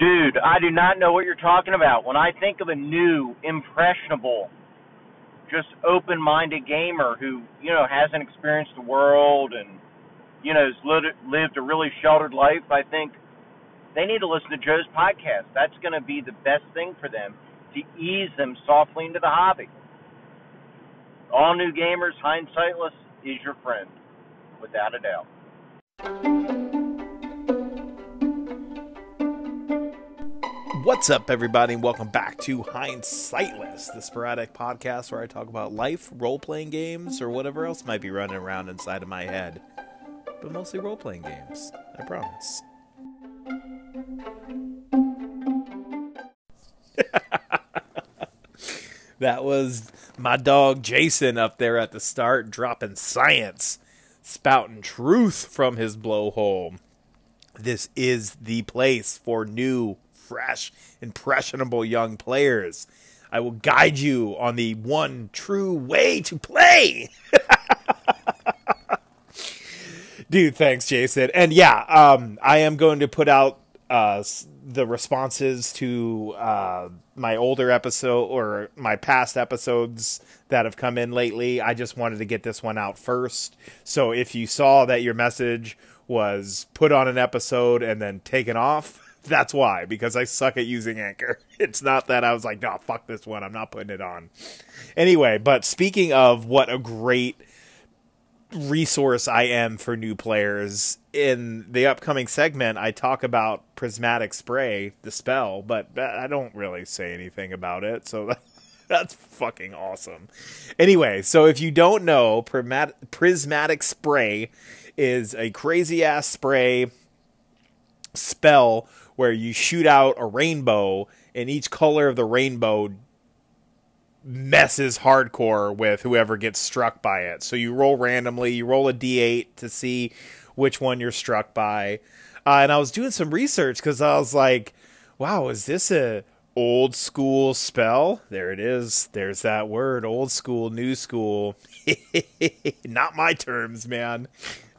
Dude, I do not know what you're talking about. When I think of a new, impressionable, just open minded gamer who, you know, hasn't experienced the world and, you know, has lived a really sheltered life, I think they need to listen to Joe's podcast. That's going to be the best thing for them to ease them softly into the hobby. All new gamers, hindsightless is your friend, without a doubt. What's up, everybody, and welcome back to Hindsightless, the sporadic podcast where I talk about life, role playing games, or whatever else might be running around inside of my head. But mostly role playing games, I promise. that was my dog Jason up there at the start, dropping science, spouting truth from his blowhole. This is the place for new, fresh, impressionable young players. I will guide you on the one true way to play. Dude, thanks, Jason. And yeah, um, I am going to put out uh, the responses to uh, my older episode or my past episodes that have come in lately. I just wanted to get this one out first. So if you saw that your message was put on an episode and then taken off, that's why, because I suck at using Anchor. It's not that I was like, no, fuck this one. I'm not putting it on. Anyway, but speaking of what a great resource I am for new players. In the upcoming segment, I talk about Prismatic Spray, the spell, but uh, I don't really say anything about it, so that's fucking awesome. Anyway, so if you don't know, Prismatic Spray is a crazy ass spray spell where you shoot out a rainbow, and each color of the rainbow messes hardcore with whoever gets struck by it. So you roll randomly, you roll a d8 to see which one you're struck by. Uh, and I was doing some research because I was like, wow, is this a old school spell? There it is. There's that word, old school, new school. Not my terms, man.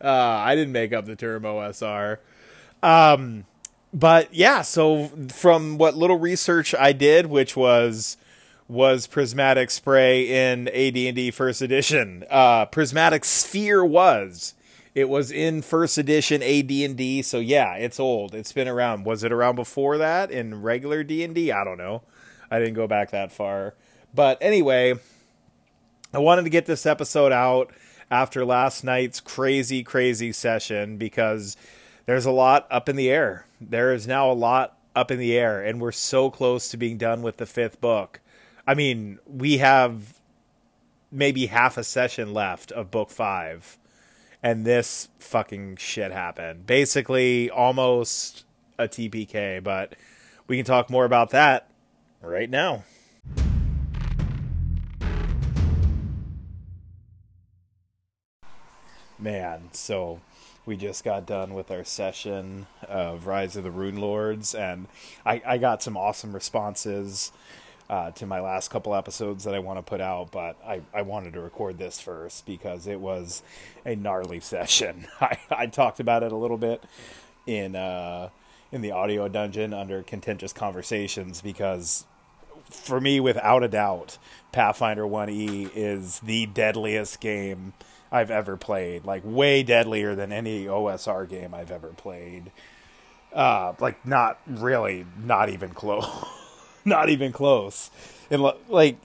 Uh, I didn't make up the term OSR. Um, but yeah, so from what little research I did, which was was Prismatic Spray in AD&D First Edition. Uh, Prismatic Sphere was. It was in First Edition AD&D, so yeah, it's old. It's been around. Was it around before that in regular D&D? I don't know. I didn't go back that far. But anyway, I wanted to get this episode out after last night's crazy, crazy session because there's a lot up in the air. There is now a lot up in the air, and we're so close to being done with the fifth book. I mean, we have maybe half a session left of book five, and this fucking shit happened. Basically, almost a TPK, but we can talk more about that right now. Man, so we just got done with our session of Rise of the Runelords, and I, I got some awesome responses uh, to my last couple episodes that I want to put out, but I, I wanted to record this first because it was a gnarly session. I, I talked about it a little bit in uh, in the audio dungeon under contentious conversations because for me, without a doubt, Pathfinder 1E is the deadliest game I've ever played. Like way deadlier than any OSR game I've ever played. Uh, like not really, not even close. not even close. And like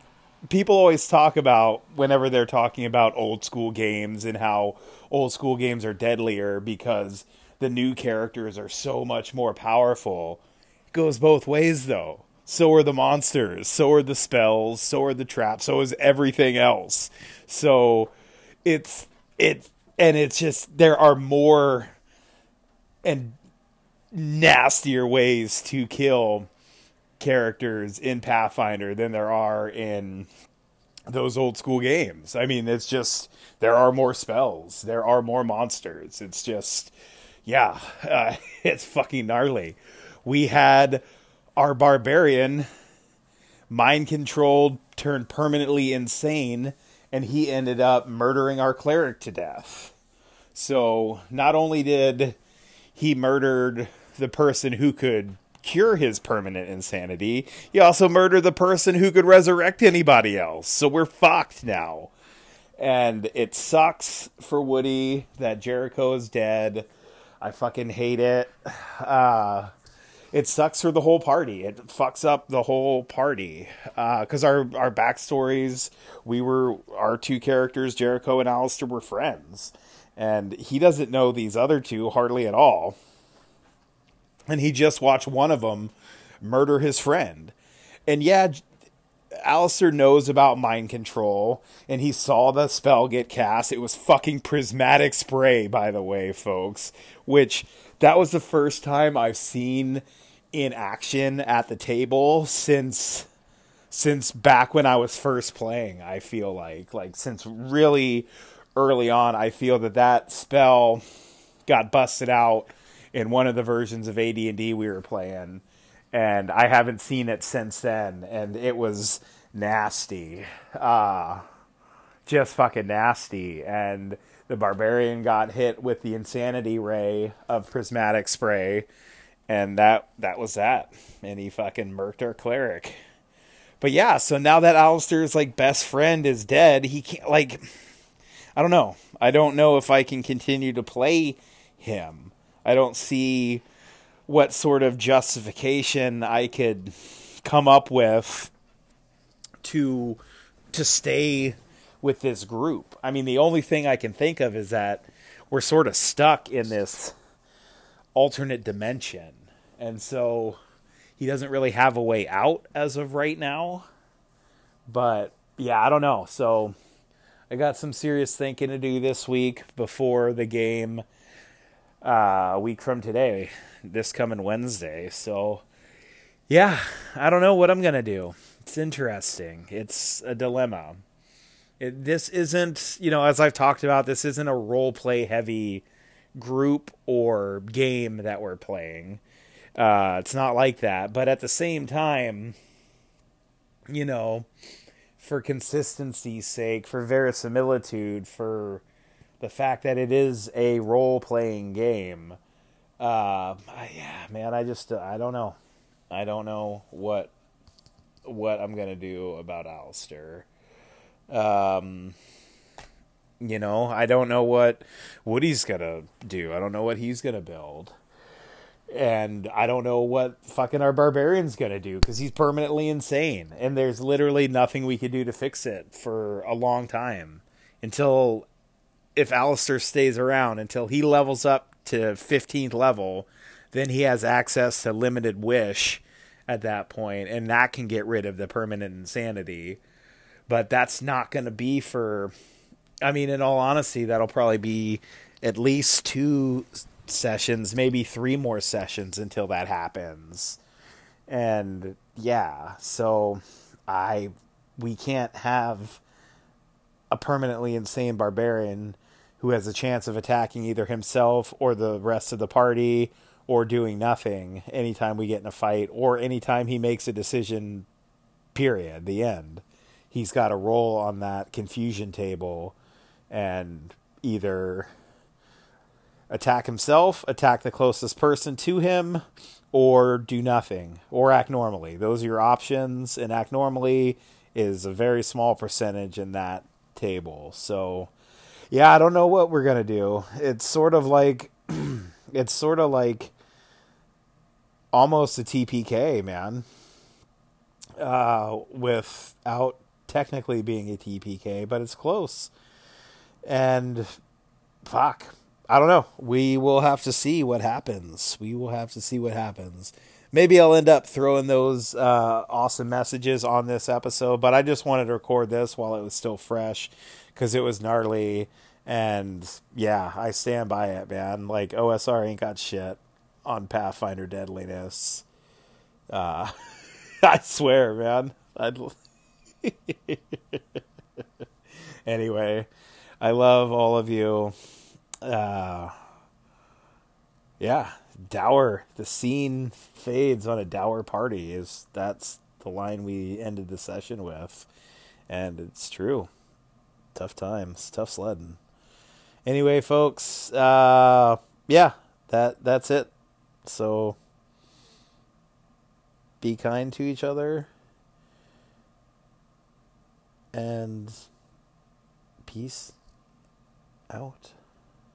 people always talk about whenever they're talking about old school games and how old school games are deadlier because the new characters are so much more powerful. It goes both ways though. So are the monsters, so are the spells, so are the traps, so is everything else. So it's it and it's just there are more and nastier ways to kill characters in Pathfinder than there are in those old school games. I mean, it's just there are more spells, there are more monsters. It's just yeah, uh, it's fucking gnarly. We had our barbarian mind controlled, turned permanently insane, and he ended up murdering our cleric to death. So, not only did he murdered the person who could cure his permanent insanity, he also murdered the person who could resurrect anybody else. So we're fucked now. And it sucks for Woody that Jericho is dead. I fucking hate it. Uh, it sucks for the whole party. It fucks up the whole party because uh, our our backstories. We were our two characters, Jericho and Alistair, were friends, and he doesn't know these other two hardly at all. And he just watched one of them murder his friend. And yeah, Alistair knows about mind control, and he saw the spell get cast. It was fucking prismatic spray, by the way, folks. Which that was the first time I've seen in action at the table since since back when I was first playing. I feel like like since really early on, I feel that that spell got busted out in one of the versions of AD&D we were playing and I haven't seen it since then and it was nasty. Uh just fucking nasty. And the barbarian got hit with the insanity ray of prismatic spray and that that was that. And he fucking murked our cleric. But yeah so now that Alistair's like best friend is dead he can't like I don't know. I don't know if I can continue to play him. I don't see what sort of justification I could come up with to to stay with this group. I mean, the only thing I can think of is that we're sort of stuck in this alternate dimension. And so he doesn't really have a way out as of right now. But yeah, I don't know. So I got some serious thinking to do this week before the game uh, a week from today, this coming Wednesday. So yeah, I don't know what I'm going to do. It's interesting. It's a dilemma. It, this isn't, you know, as I've talked about, this isn't a role play heavy group or game that we're playing. Uh, it's not like that. But at the same time, you know, for consistency's sake, for verisimilitude, for the fact that it is a role playing game, uh, yeah, man, I just, I don't know. I don't know what what I'm gonna do about Alistair. Um, you know, I don't know what Woody's gonna do. I don't know what he's gonna build. And I don't know what fucking our barbarian's gonna do because he's permanently insane, and there's literally nothing we could do to fix it for a long time until if Alistair stays around until he levels up to 15th level, then he has access to limited wish at that point, and that can get rid of the permanent insanity but that's not going to be for. I mean, in all honesty, that'll probably be at least two sessions, maybe three more sessions until that happens. And yeah, so I we can't have a permanently insane barbarian who has a chance of attacking either himself or the rest of the party or doing nothing anytime we get in a fight or anytime he makes a decision period the end he's got a roll on that confusion table and either attack himself, attack the closest person to him, or do nothing, or act normally. Those are your options, and act normally is a very small percentage in that table. So, yeah, I don't know what we're to do. It's sort of like, it's sort of like almost a TPK, man. Uh, without technically being a TPK, but it's close. And fuck, I don't know. We will have to see what happens. We will have to see what happens. Maybe I'll end up throwing those uh, awesome messages on this episode, but I just wanted to record this while it was still fresh because it was gnarly. And yeah, I stand by it, man. Like OSR ain't got shit on Pathfinder deadliness. Uh, I swear, man. I'd anyway, I love all of you. Uh, yeah, dour. The scene fades on a dour party. Is that's the line we ended the session with, and it's true. Tough times, tough sledding. Anyway, folks. Uh, yeah, that that's it. So be kind to each other. And peace out.